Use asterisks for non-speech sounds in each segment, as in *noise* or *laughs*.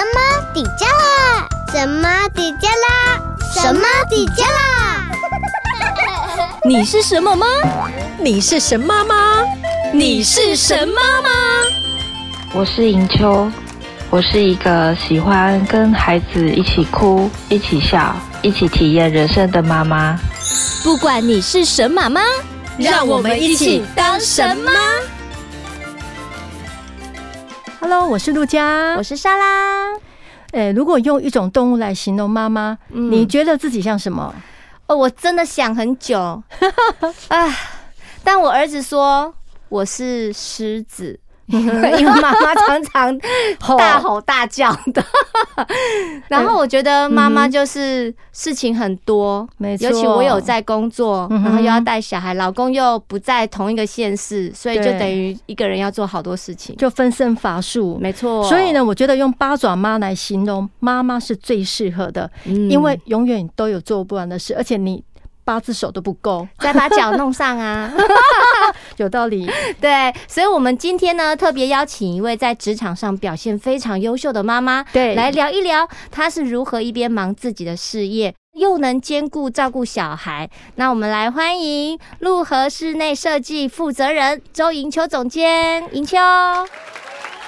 什么底加啦？什么底加啦？什么底加啦？你是什么吗？你是神妈吗？你是神妈吗？我是迎秋，我是一个喜欢跟孩子一起哭、一起笑、一起体验人生的妈妈。不管你是神妈吗，让我们一起当神妈。Hello，我是陆佳，我是莎拉。诶，如果用一种动物来形容妈妈，嗯，你觉得自己像什么？哦，我真的想很久，*laughs* 啊！但我儿子说我是狮子。*laughs* 因为妈妈常常大吼大叫的，*laughs* 然后我觉得妈妈就是事情很多，没错。尤其我有在工作，然后又要带小孩，老公又不在同一个县市，所以就等于一个人要做好多事情，就分身乏术，没错。所以呢，我觉得用八爪妈来形容妈妈是最适合的，因为永远都有做不完的事，而且你。八只手都不够，再把脚弄上啊！*laughs* 有道理。对，所以，我们今天呢，特别邀请一位在职场上表现非常优秀的妈妈，对，来聊一聊她是如何一边忙自己的事业，又能兼顾照顾小孩。那我们来欢迎陆河室内设计负责人周迎秋总监，迎秋。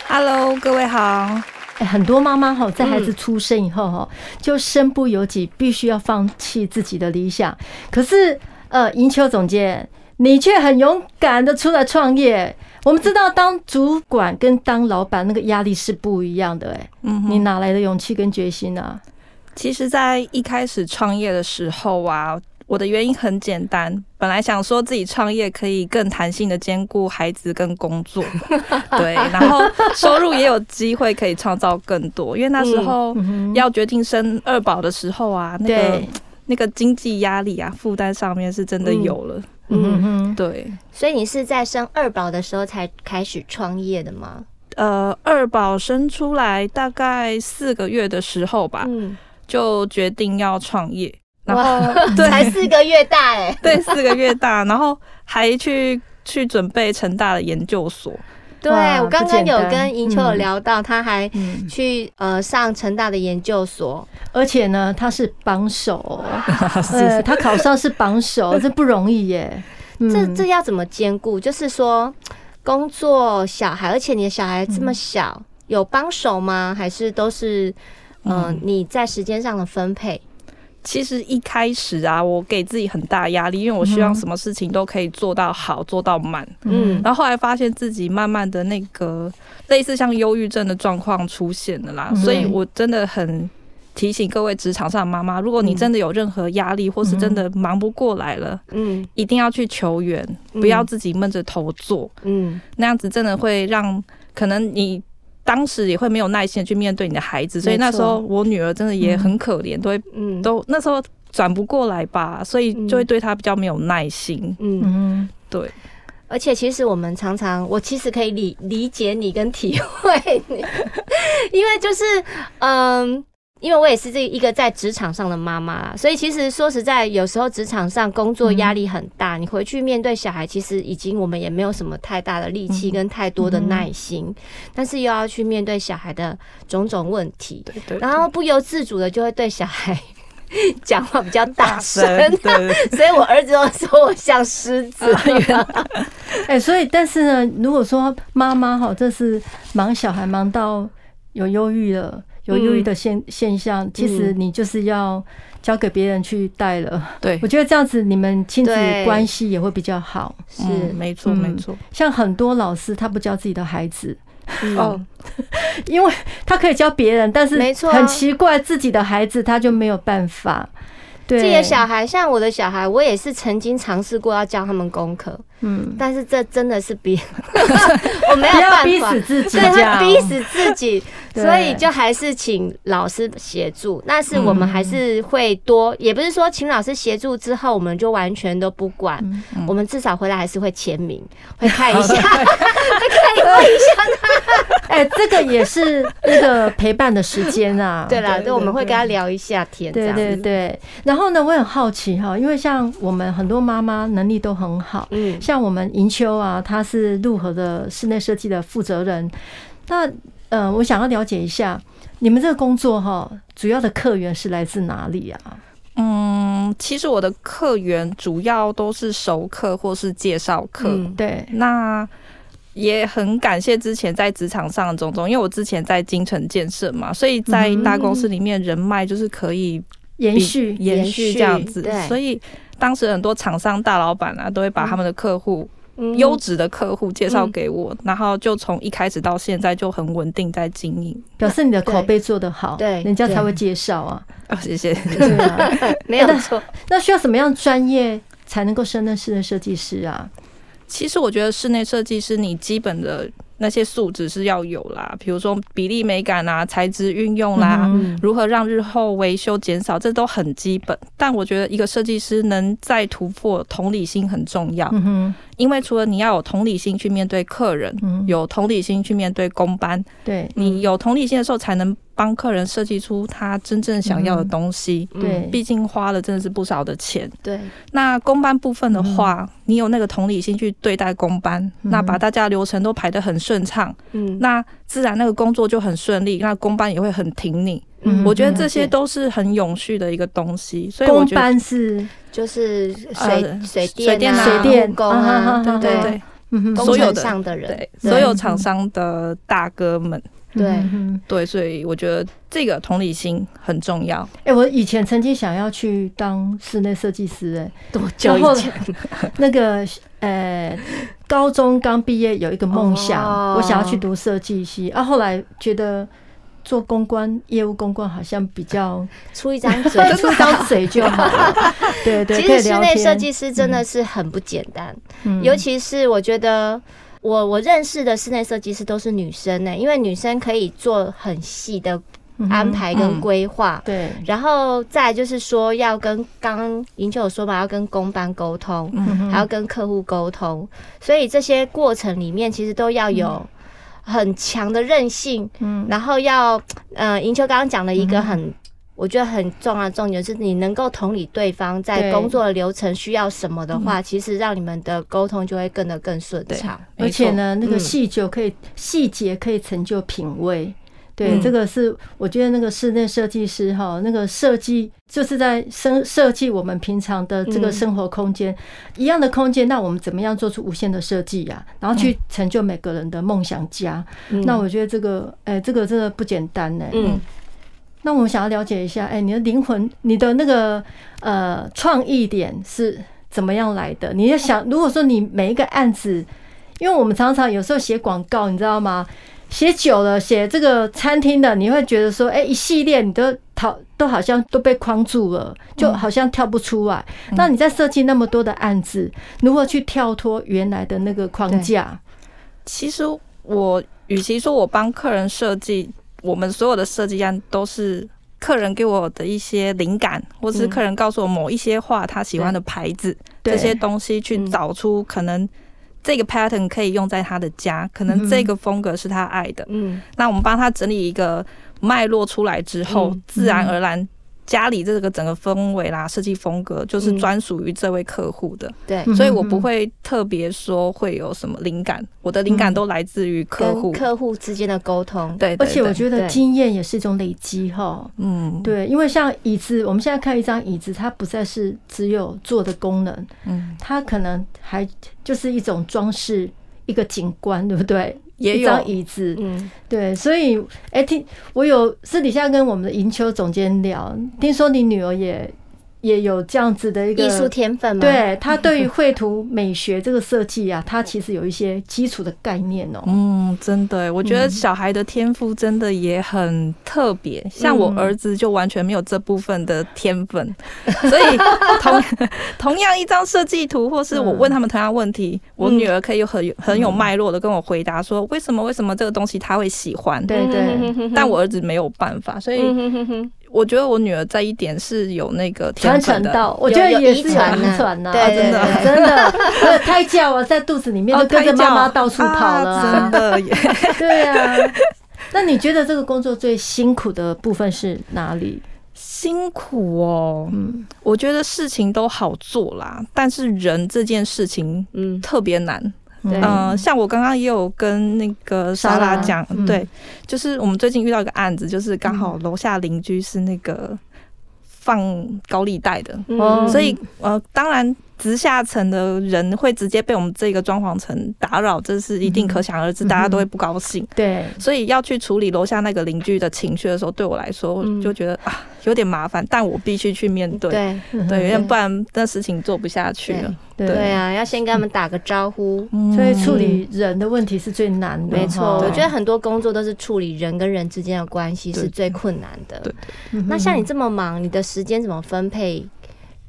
Hello，各位好。很多妈妈哈，在孩子出生以后哈，就身不由己，必须要放弃自己的理想。可是，呃，银秋总监，你却很勇敢的出来创业。我们知道，当主管跟当老板那个压力是不一样的。哎，嗯，你哪来的勇气跟决心呢？其实，在一开始创业的时候啊。我的原因很简单，本来想说自己创业可以更弹性的兼顾孩子跟工作，*laughs* 对，然后收入也有机会可以创造更多。因为那时候要决定生二宝的时候啊，那个那个经济压力啊，负担上面是真的有了。嗯哼，对。所以你是在生二宝的时候才开始创业的吗？呃，二宝生出来大概四个月的时候吧，就决定要创业。然后 *laughs* 对，才四个月大哎，*laughs* 对，四个月大，然后还去去准备成大的研究所。对，我刚刚有跟银秋有聊到，他还去呃上成大的研究所，而且呢，他是榜首，*laughs* 呃，他考上是榜首，这不容易耶。这这要怎么兼顾？就是说工作、小孩，而且你的小孩这么小，有帮手吗？还是都是嗯你在时间上的分配？其实一开始啊，我给自己很大压力，因为我希望什么事情都可以做到好，做到满。嗯，然后后来发现自己慢慢的那个类似像忧郁症的状况出现了啦，所以我真的很提醒各位职场上的妈妈，如果你真的有任何压力，或是真的忙不过来了，嗯，一定要去求援，不要自己闷着头做，嗯，那样子真的会让可能你。当时也会没有耐心去面对你的孩子，所以那时候我女儿真的也很可怜，都会都那时候转不过来吧，所以就会对她比较没有耐心。嗯，对。而且其实我们常常，我其实可以理理解你跟体会你，*laughs* 因为就是嗯。因为我也是这一个在职场上的妈妈啦，所以其实说实在，有时候职场上工作压力很大，你回去面对小孩，其实已经我们也没有什么太大的力气跟太多的耐心，但是又要去面对小孩的种种问题，然后不由自主的就会对小孩讲话比较大声，*laughs* *laughs* 所以我儿子都说我像狮子。*laughs* 哎，所以但是呢，如果说妈妈哈，这是忙小孩忙到有忧郁了。有忧郁的现现象，其实你就是要交给别人去带了。对，我觉得这样子你们亲子关系也会比较好。是，没错，没错。像很多老师，他不教自己的孩子，哦，*laughs* 因为他可以教别人，但是没错。很奇怪，自己的孩子他就没有办法。对，自己的小孩，像我的小孩，我也是曾经尝试过要教他们功课。嗯，但是这真的是逼，*laughs* 我没有办法，逼死自己，对，他逼死自己，所以就还是请老师协助。那是我们还是会多，也不是说请老师协助之后我们就完全都不管，我们至少回来还是会签名，会看一下，会看一下他。哎，这个也是那个陪伴的时间啊。*laughs* 对啦，对，我们会跟他聊一下天，对对对。然后呢，我很好奇哈，因为像我们很多妈妈能力都很好，嗯，像。我们银秋啊，她是陆河的室内设计的负责人。那呃，我想要了解一下，你们这个工作哈，主要的客源是来自哪里啊？嗯，其实我的客源主要都是熟客或是介绍客。嗯、对，那也很感谢之前在职场上的种种，因为我之前在京城建设嘛，所以在大公司里面人脉就是可以延续延续这样子。所以当时很多厂商大老板啊，都会把他们的客户。优质的客户介绍给我，嗯、然后就从一开始到现在就很稳定在经营，表示你的口碑做得好，对，人家才会介绍啊。哦，谢谢。对啊，没有错。那需要什么样专业才能够胜任室内设计师啊？其实我觉得室内设计师你基本的。那些素质是要有啦，比如说比例美感啊、材质运用啦，嗯、如何让日后维修减少，这都很基本。但我觉得一个设计师能再突破，同理心很重要。嗯，因为除了你要有同理心去面对客人，嗯、有同理心去面对工班，对，你有同理心的时候才能。帮客人设计出他真正想要的东西，嗯、对，毕竟花了真的是不少的钱。对，那工班部分的话，嗯、你有那个同理心去对待工班，嗯、那把大家流程都排得很顺畅，嗯，那自然那个工作就很顺利，那工班也会很挺你。嗯，我觉得这些都是很永续的一个东西。所以我觉得工班是就是水、呃、水电、水电啊、水电工啊，对对对，嗯，所有上的人，对，所有厂商的大哥们。对、嗯、对，所以我觉得这个同理心很重要。哎、欸，我以前曾经想要去当室内设计师、欸，哎，多久以前？那个呃，高中刚毕业有一个梦想，哦、我想要去读设计系。啊，后来觉得做公关、业务公关好像比较 *laughs* 出一张嘴，*laughs* 出一张嘴就好了。*laughs* 对对，其实室内设计师真的是很不简单，嗯、尤其是我觉得。我我认识的室内设计师都是女生呢、欸，因为女生可以做很细的安排跟规划、嗯嗯，对。然后再就是说，要跟刚刚银秋有说嘛，要跟工班沟通，嗯、还要跟客户沟通，所以这些过程里面其实都要有很强的韧性，嗯，然后要，呃，银秋刚刚讲了一个很。嗯我觉得很重要的重点是你能够同理对方在工作的流程需要什么的话，其实让你们的沟通就会更得更顺畅。而且呢，那个细节可以细节可以成就品味。对，这个是我觉得那个室内设计师哈，那个设计就是在生设计我们平常的这个生活空间一样的空间，那我们怎么样做出无限的设计呀？然后去成就每个人的梦想家。那我觉得这个，哎，这个真的不简单呢。嗯。那我们想要了解一下，哎，你的灵魂，你的那个呃创意点是怎么样来的？你要想，如果说你每一个案子，因为我们常常有时候写广告，你知道吗？写久了，写这个餐厅的，你会觉得说，哎，一系列你都讨，都好像都被框住了，就好像跳不出来。那你在设计那么多的案子，如何去跳脱原来的那个框架？其实我与其说我帮客人设计。我们所有的设计案都是客人给我的一些灵感，或是客人告诉我某一些话，他喜欢的牌子，这些东西去找出可能这个 pattern 可以用在他的家，可能这个风格是他爱的。嗯，那我们帮他整理一个脉络出来之后，自然而然。家里这个整个氛围啦，设计风格就是专属于这位客户的。对，所以我不会特别说会有什么灵感，我的灵感都来自于客户，客户之间的沟通。对，而且我觉得经验也是一种累积哈。嗯，对，因为像椅子，我们现在看一张椅子，它不再是只有坐的功能，嗯，它可能还就是一种装饰，一个景观，对不对？也有一张椅子，嗯，对，所以，哎、欸，听我有私底下跟我们的银秋总监聊，听说你女儿也。也有这样子的一个艺术天分吗？对，他对于绘图美学这个设计啊，他其实有一些基础的概念哦。*laughs* 嗯，真的，我觉得小孩的天赋真的也很特别。像我儿子就完全没有这部分的天分，*laughs* 所以同 *laughs* 同样一张设计图，或是我问他们同样问题，我女儿可以很很有脉络的跟我回答说为什么为什么这个东西他会喜欢。对对，但我儿子没有办法，所以。我觉得我女儿在一点是有那个传承到，我觉得也是遗传。呐，对，真的真的，胎教啊，在肚子里面都跟着妈妈到处跑了，真的，*laughs* 对啊。那你觉得这个工作最辛苦的部分是哪里？辛苦哦，嗯，我觉得事情都好做啦，但是人这件事情，嗯，特别难。对，嗯，像我刚刚也有跟那个莎拉。讲，嗯、对，就是我们最近遇到一个案子，就是刚好楼下邻居是那个放高利贷的，嗯、所以呃，当然。直下层的人会直接被我们这个装潢层打扰，这是一定可想而知，大家都会不高兴。对，所以要去处理楼下那个邻居的情绪的时候，对我来说就觉得啊有点麻烦，但我必须去面对。对 *laughs* 对，要不然那事情做不下去了。对啊，要先跟他们打个招呼。所以处理人的问题是最难的。没错，我觉得很多工作都是处理人跟人之间的关系是最困难的。对，那像你这么忙，你的时间怎么分配？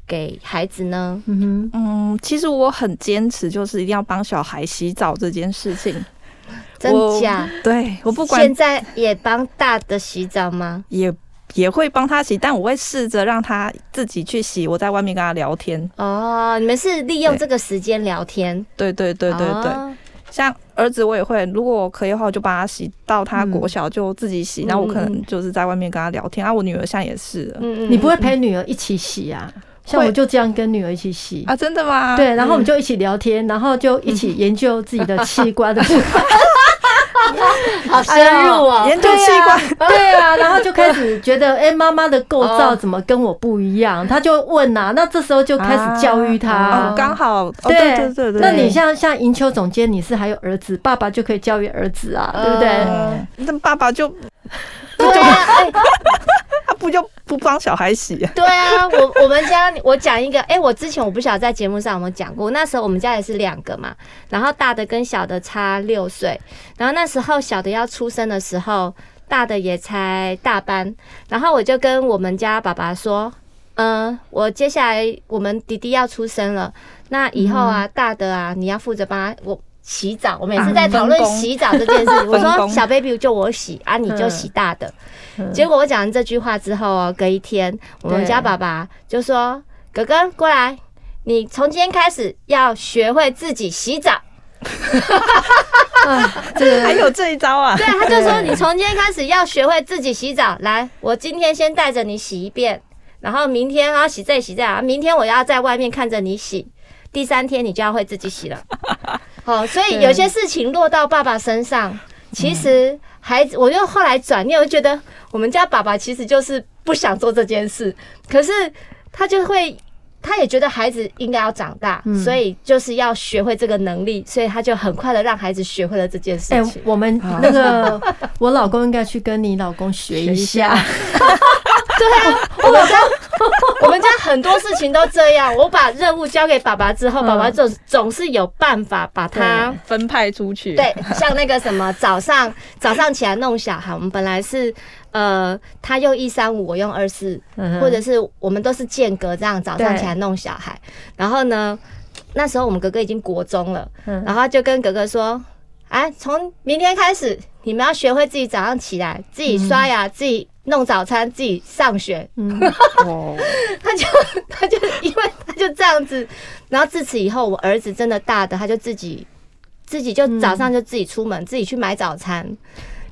给孩子呢？嗯嗯，其实我很坚持，就是一定要帮小孩洗澡这件事情。*laughs* 真假？对，我不管。现在也帮大的洗澡吗？也也会帮他洗，但我会试着让他自己去洗。我在外面跟他聊天。哦，你们是利用这个时间聊天？对对对对对。哦、像儿子，我也会，如果可以的话，我就帮他洗到他国小就自己洗。然后、嗯、我可能就是在外面跟他聊天。啊，我女儿现在也是。嗯嗯。你不会陪女儿一起洗啊？像我就这样跟女儿一起洗啊，真的吗？对，然后我们就一起聊天，然后就一起研究自己的器官的部分，*laughs* 好深入啊，研究器官，对啊，然后就开始觉得，哎，妈妈的构造怎么跟我不一样？他就问呐，那这时候就开始教育他，刚好，对对对对。那你像像银秋总监，你是还有儿子，爸爸就可以教育儿子啊，对不对？那爸爸就。对啊，他不就不帮小孩洗？对啊，我我们家我讲一个，哎，我之前我不晓得在节目上有没有讲过，那时候我们家也是两个嘛，然后大的跟小的差六岁，然后那时候小的要出生的时候，大的也才大班，然后我就跟我们家爸爸说，嗯，我接下来我们弟弟要出生了，那以后啊，大的啊，你要负责帮他我。洗澡，我们也是在讨论洗澡这件事。*laughs* 我说小 baby 就我洗啊，你就洗大的。结果我讲完这句话之后哦，隔一天，我们家爸爸就说：“哥哥过来，你从今天开始要学会自己洗澡。*laughs* ”还有这一招啊？*laughs* 对，他就说你从今天开始要学会自己洗澡。来，我今天先带着你洗一遍，然后明天要洗这洗这啊，明天我要在外面看着你洗，第三天你就要会自己洗了。哦，所以有些事情落到爸爸身上，其实孩子，我就后来转念，我就觉得我们家爸爸其实就是不想做这件事，可是他就会，他也觉得孩子应该要长大，所以就是要学会这个能力，所以他就很快的让孩子学会了这件事情。哎，我们那个 *laughs* 我老公应该去跟你老公学一下。*laughs* 对啊，我们家 *laughs* 我们家很多事情都这样。我把任务交给爸爸之后，爸爸总总是有办法把它分派出去。对，像那个什么早上 *laughs* 早上起来弄小孩，我们本来是呃，他用一三五，我用二四，或者是我们都是间隔这样早上起来弄小孩。然后呢，那时候我们哥哥已经国中了，然后就跟哥哥说：“哎，从明天开始，你们要学会自己早上起来自己刷牙，自己。”弄早餐，自己上学，嗯，*laughs* 他就他就因为他就这样子，然后自此以后，我儿子真的大的，他就自己自己就早上就自己出门，自己去买早餐。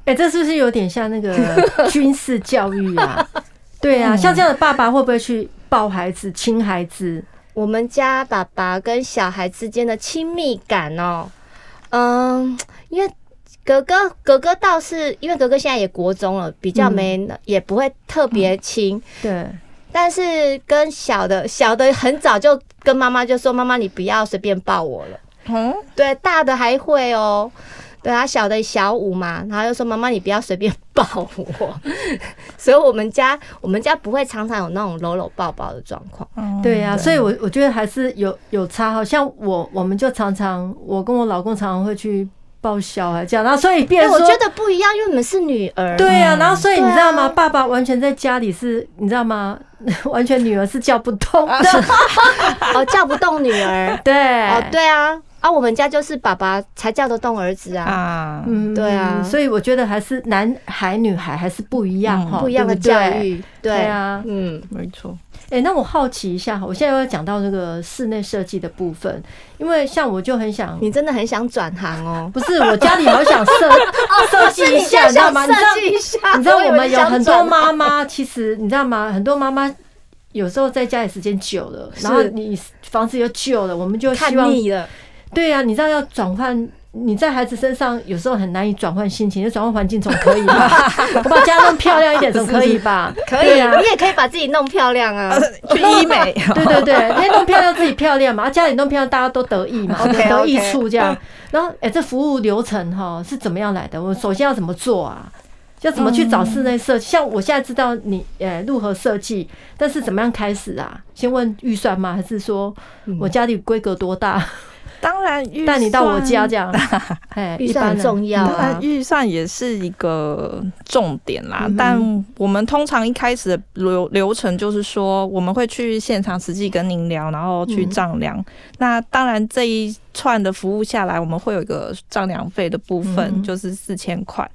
哎，这是不是有点像那个 *laughs* 军事教育啊？对啊，像这样的爸爸会不会去抱孩子、亲孩子？我们家爸爸跟小孩之间的亲密感哦，嗯，因为。哥哥，哥哥倒是因为哥哥现在也国中了，比较没，嗯、也不会特别亲，嗯。对，但是跟小的，小的很早就跟妈妈就说：“妈妈，你不要随便抱我了。”嗯，对，大的还会哦，对啊，小的小五嘛，然后就说：“妈妈，你不要随便抱我。*laughs* ”所以，我们家我们家不会常常有那种搂搂抱抱的状况。嗯，对呀，啊，所以我我觉得还是有有差。好像我我们就常常，我跟我老公常常会去。抱小孩这样，然后所以变，我觉得不一样，因为你们是女儿。对呀，然后所以你知道吗？爸爸完全在家里是，你知道吗？*laughs* 完全女儿是叫不动的，*laughs* 哦，叫不动女儿。对，哦，对啊，啊，我们家就是爸爸才叫得动儿子啊。啊，嗯，对啊，所以我觉得还是男孩女孩还是不一样哈，不一样的教育。对啊，嗯，没错。哎，那我好奇一下哈，我现在要讲到这个室内设计的部分，因为像我就很想，你真的很想转行哦？不是，我家里好想设 *laughs* 设计一下，你知道吗？你知道，你知道我们有很多妈妈，其实你知道吗？很多妈妈有时候在家里时间久了，然后你房子又旧了，我们就希望，对呀、啊，你知道要转换。你在孩子身上有时候很难以转换心情，就转换环境总可以吧？*laughs* 我把家弄漂亮一点总可以吧？可以啊，你也可以把自己弄漂亮啊，去医美。对 *laughs* 对对，因为弄漂亮自己漂亮嘛，家里弄漂亮大家都得意嘛，得益处这样。然后，哎、欸，这服务流程哈是怎么样来的？我首先要怎么做啊？要怎么去找室内设计？像我现在知道你呃如何设计，但是怎么样开始啊？先问预算吗？还是说我家里规格多大？当然，带你到我家这样，*laughs* 预算很重要啊。当然，预算也是一个重点啦。但我们通常一开始的流流程就是说，我们会去现场实际跟您聊，然后去丈量。那当然，这一串的服务下来，我们会有一个丈量费的部分，就是四千块。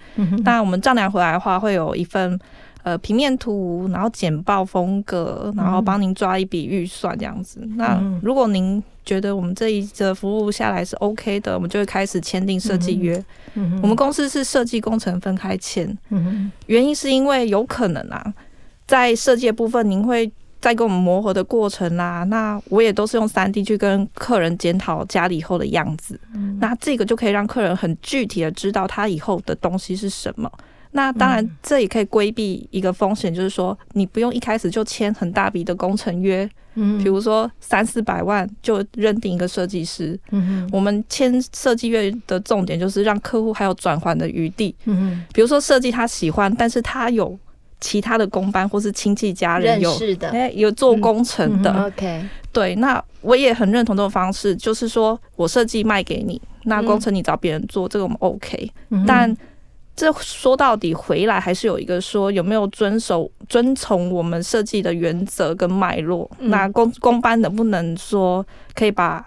当然，我们丈量回来的话，会有一份。呃，平面图，然后简报风格，然后帮您抓一笔预算这样子。嗯、那如果您觉得我们这一则服务下来是 OK 的，我们就会开始签订设计约。嗯嗯、我们公司是设计工程分开签，嗯、原因是因为有可能啊，在设计的部分，您会在跟我们磨合的过程啦、啊。那我也都是用三 D 去跟客人检讨家里以后的样子，嗯、那这个就可以让客人很具体的知道他以后的东西是什么。那当然，这也可以规避一个风险，就是说你不用一开始就签很大笔的工程约，嗯，比如说三四百万就认定一个设计师，嗯，我们签设计约的重点就是让客户还有转还的余地，嗯，比如说设计他喜欢，但是他有其他的工班或是亲戚家人有哎有做工程的，OK，对，那我也很认同这种方式，就是说我设计卖给你，那工程你找别人做，这个我们 OK，但。这说到底回来还是有一个说有没有遵守遵从我们设计的原则跟脉络？嗯、那公公班能不能说可以把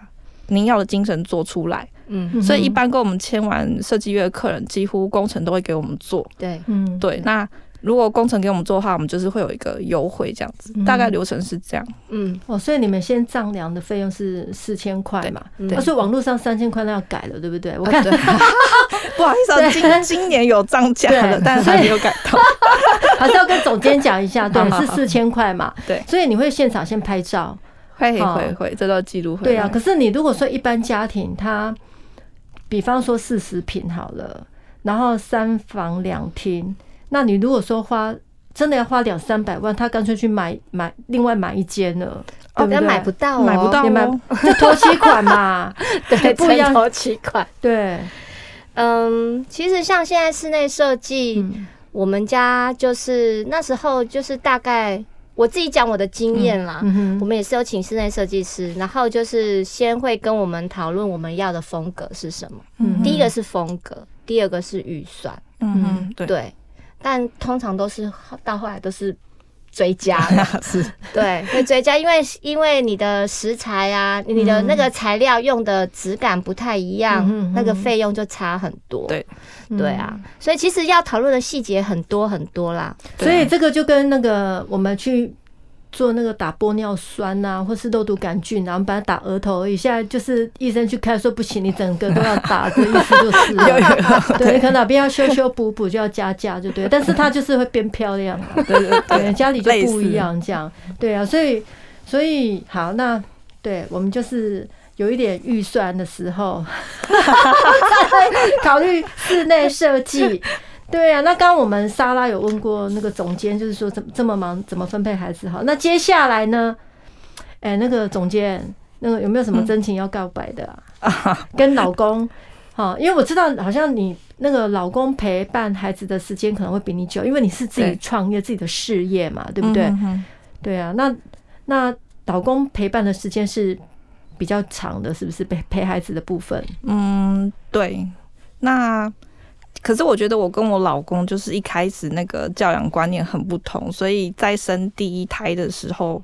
您要的精神做出来？嗯，所以一般跟我们签完设计约的客人，几乎工程都会给我们做。对，嗯，对，那。如果工程给我们做的话，我们就是会有一个优惠这样子，大概流程是这样。嗯，哦，所以你们先丈量的费用是四千块嘛？对。所以网络上三千块那要改了，对不对？我看，*laughs* 不好意思，今今年有涨价了，但是还没有改到，*laughs* 还是要跟总监讲一下，对，*laughs* 是四千块嘛？对。所以你会现场先拍照，会会会，这都记录。对啊，可是你如果说一般家庭，他比方说四十平好了，然后三房两厅。那你如果说花真的要花两三百万，他干脆去买买另外买一间了，哦，但买不到，买不到，你 *laughs* 买就头期款嘛，对，*laughs* 不一样。头期款，对，嗯，其实像现在室内设计，我们家就是那时候就是大概我自己讲我的经验啦，我们也是有请室内设计师，然后就是先会跟我们讨论我们要的风格是什么，第一个是风格，第二个是预算，嗯，对。但通常都是到后来都是追加 *laughs* 的，是，对，会追加，因为因为你的食材啊，你的那个材料用的质感不太一样，那个费用就差很多。对，对啊，所以其实要讨论的细节很多很多啦。所以这个就跟那个我们去。做那个打玻尿酸啊，或是肉毒杆菌，然后把它打额头而已。现在就是医生去看说不行，你整个都要打，这意思就是了。*laughs* 对，你可能哪边要修修补补，就要加价，就对。但是它就是会变漂亮，对对对，家里就不一样这样。对啊，所以所以好，那对我们就是有一点预算的时候，*laughs* 考虑室内设计。对啊，那刚刚我们莎拉有问过那个总监，就是说怎么这么忙，怎么分配孩子好？那接下来呢？哎，那个总监，那个有没有什么真情要告白的啊？*laughs* 跟老公，好，因为我知道好像你那个老公陪伴孩子的时间可能会比你久，因为你是自己创业自己的事业嘛，对不对？对啊，那那老公陪伴的时间是比较长的，是不是陪陪孩子的部分？嗯，对，那。可是我觉得我跟我老公就是一开始那个教养观念很不同，所以在生第一胎的时候，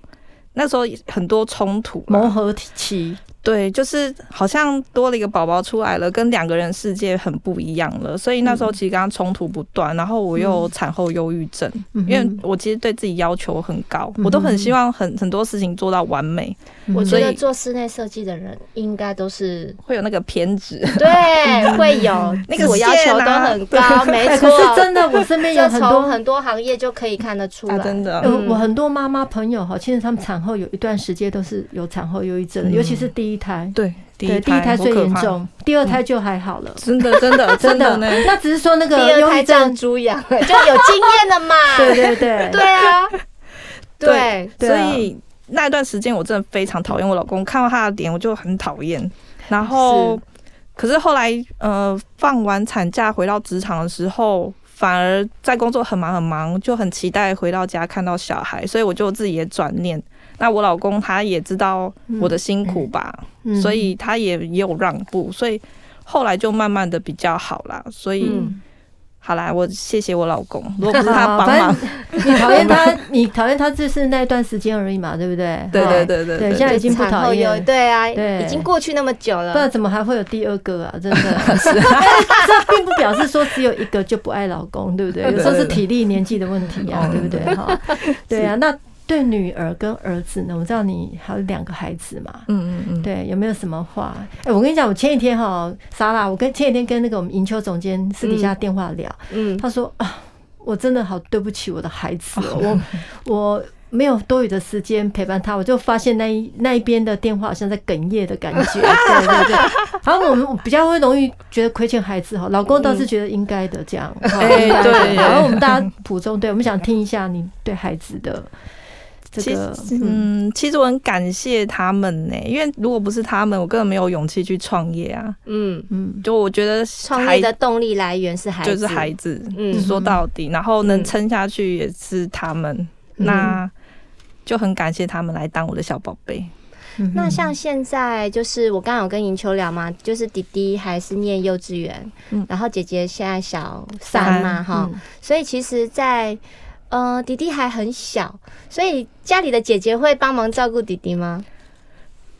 那时候很多冲突磨合期。对，就是好像多了一个宝宝出来了，跟两个人世界很不一样了。所以那时候其实刚刚冲突不断，然后我又产后忧郁症，因为我其实对自己要求很高，我都很希望很很多事情做到完美。我觉得做室内设计的人应该都是会有那个偏执，对，会有 *laughs* 那个我要求都很 *laughs* 高，没错。可是真的，我身边 *laughs* 有很多很多行业就可以看得出来，真的。我很多妈妈朋友哈，其实他们产后有一段时间都是有产后忧郁症，尤其是第一。一胎对第一胎最严重，第二胎就还好了。真的真的 *laughs* 真的呢。那只是说那个第二胎忧郁症猪养，*laughs* 就有经验了嘛。*laughs* 对对对对啊，对，所以那一段时间我真的非常讨厌我老公，看到他的脸我就很讨厌。然后，可是后来呃放完产假回到职场的时候，反而在工作很忙很忙，就很期待回到家看到小孩，所以我就自己也转念。那我老公他也知道我的辛苦吧，嗯所以他也也有让步，所以后来就慢慢的比较好啦。所以。嗯好啦，我谢谢我老公。*laughs* 如果不是他帮忙，你讨厌他，*laughs* 你讨厌他，就是那段时间而已嘛，对不对？对对对对对，现在已经不讨厌，对啊，对，已经过去那么久了，不然怎么还会有第二个啊？真的，*laughs* 是这并不表示说只有一个就不爱老公，对不对？有时候是体力、年纪的问题啊，对不对？哈，对啊，那。对女儿跟儿子呢？我知道你还有两个孩子嘛，嗯嗯嗯，对，有没有什么话？哎，我跟你讲，我前几天哈，莎拉，我跟前几天跟那个我们营秋总监私底下电话聊，嗯，他说啊，我真的好对不起我的孩子，*laughs* 我我没有多余的时间陪伴他，我就发现那一那一边的电话好像在哽咽的感觉，对 *laughs* 对对。然后我们比较会容易觉得亏欠孩子哈，老公倒是觉得应该的这样，*laughs* 哎对。然后我们大家普通，对我们想听一下你对孩子的。其实，嗯，其实我很感谢他们呢，因为如果不是他们，我根本没有勇气去创业啊。嗯嗯，就我觉得创业的动力来源是孩子，就是孩子。嗯，说到底，然后能撑下去也是他们，那就很感谢他们来当我的小宝贝。那像现在，就是我刚刚有跟银秋聊嘛，就是弟弟还是念幼稚园，然后姐姐现在小三嘛，哈，所以其实，在呃，弟弟还很小，所以家里的姐姐会帮忙照顾弟弟吗？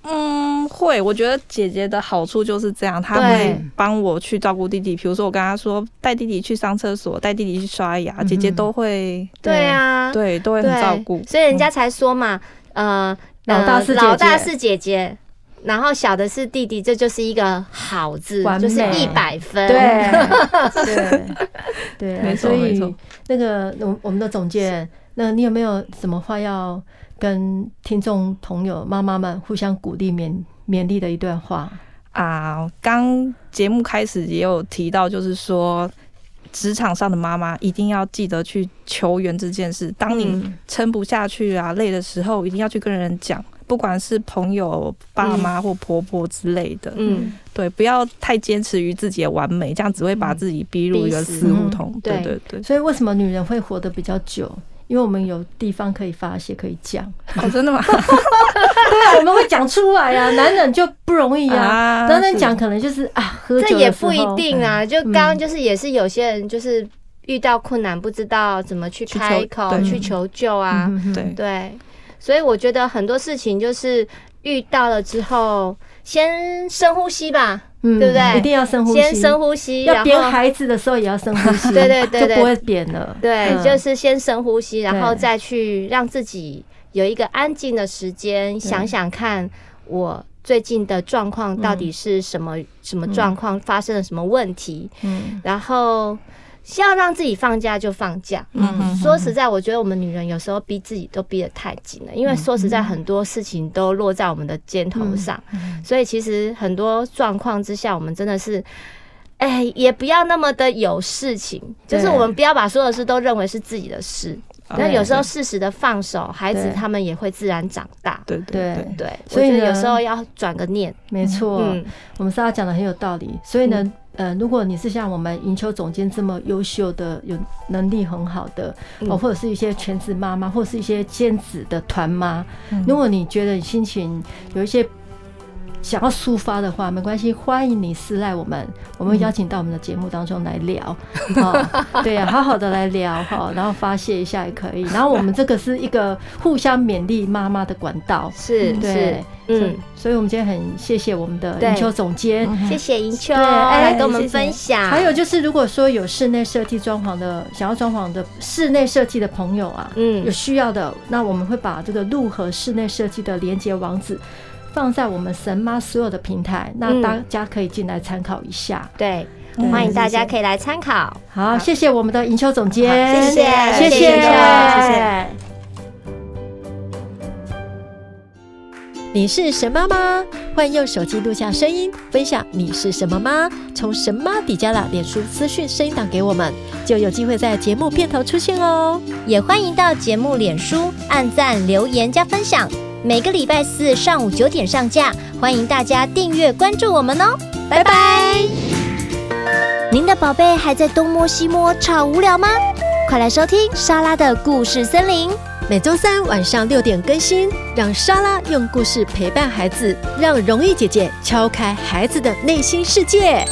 嗯，会。我觉得姐姐的好处就是这样，她会帮我去照顾弟弟。比如说，我跟她说带弟弟去上厕所，带弟弟去刷牙，姐姐都会。对啊，对，都会很照顾。所以人家才说嘛，呃，老大是老大是姐姐，然后小的是弟弟，这就是一个好字，就是一百分。对 *laughs* 对对，没错没错。那个，我我们的总监，那你有没有什么话要跟听众朋友妈妈们互相鼓励勉勉励的一段话啊？刚节目开始也有提到，就是说职场上的妈妈一定要记得去求援这件事。当你撑不下去啊、累的时候，一定要去跟人讲。不管是朋友、爸妈或婆婆之类的，嗯，对，不要太坚持于自己的完美，这样只会把自己逼入一个死胡同。对对对。所以为什么女人会活得比较久？因为我们有地方可以发泄，可以讲。哦，真的吗？*laughs* 对啊，我们会讲出来啊。*laughs* 男人就不容易啊，男人讲可能就是啊，喝酒。这也不一定啊。就刚刚就是也是有些人就是遇到困难，不知道怎么去开口去求救啊。对对。所以我觉得很多事情就是遇到了之后，先深呼吸吧，嗯、对不对？一定要深呼吸，先深呼吸。要编孩子的时候也要深呼吸，*laughs* 对对对，就不会扁了。对，嗯、就是先深呼吸，然后再去让自己有一个安静的时间，想想看我最近的状况到底是什么、嗯、什么状况，发生了什么问题，嗯，然后。需要让自己放假就放假。嗯，说实在，我觉得我们女人有时候逼自己都逼得太紧了，因为说实在，很多事情都落在我们的肩头上，所以其实很多状况之下，我们真的是，哎，也不要那么的有事情，就是我们不要把所有事都认为是自己的事。那有时候适时的放手，孩子他们也会自然长大。对对对，所以有时候要转个念。没错，我们莎拉讲的很有道理。所以呢。呃，如果你是像我们营秋总监这么优秀的、有能力很好的，哦，或者是一些全职妈妈，或者是一些兼职的团妈，如果你觉得你心情有一些想要抒发的话，没关系，欢迎你私赖我们，我们邀请到我们的节目当中来聊，*laughs* 哈，对呀，好好的来聊哈，然后发泄一下也可以。然后我们这个是一个互相勉励妈妈的管道，是，对，嗯，所以我们今天很谢谢我们的银秋总监，谢谢银秋来跟我们分享。还有就是，如果说有室内设计装潢的，想要装潢的室内设计的朋友啊，嗯，有需要的，那我们会把这个陆和室内设计的连接网址。放在我们神妈所有的平台，那大家可以进来参考一下。嗯、对，欢迎大家可以来参考。好，谢谢我们的营销总监，谢谢，谢谢，谢谢。你是神妈吗？欢迎用手机录下声音，分享你是什么妈？从神妈底加拉脸书私讯声音档给我们，就有机会在节目片头出现哦。也欢迎到节目脸书按赞、留言加分享。每个礼拜四上午九点上架，欢迎大家订阅关注我们哦。拜拜。您的宝贝还在东摸西摸吵无聊吗？快来收听莎拉的故事森林，每周三晚上六点更新，让莎拉用故事陪伴孩子，让容易姐姐敲开孩子的内心世界。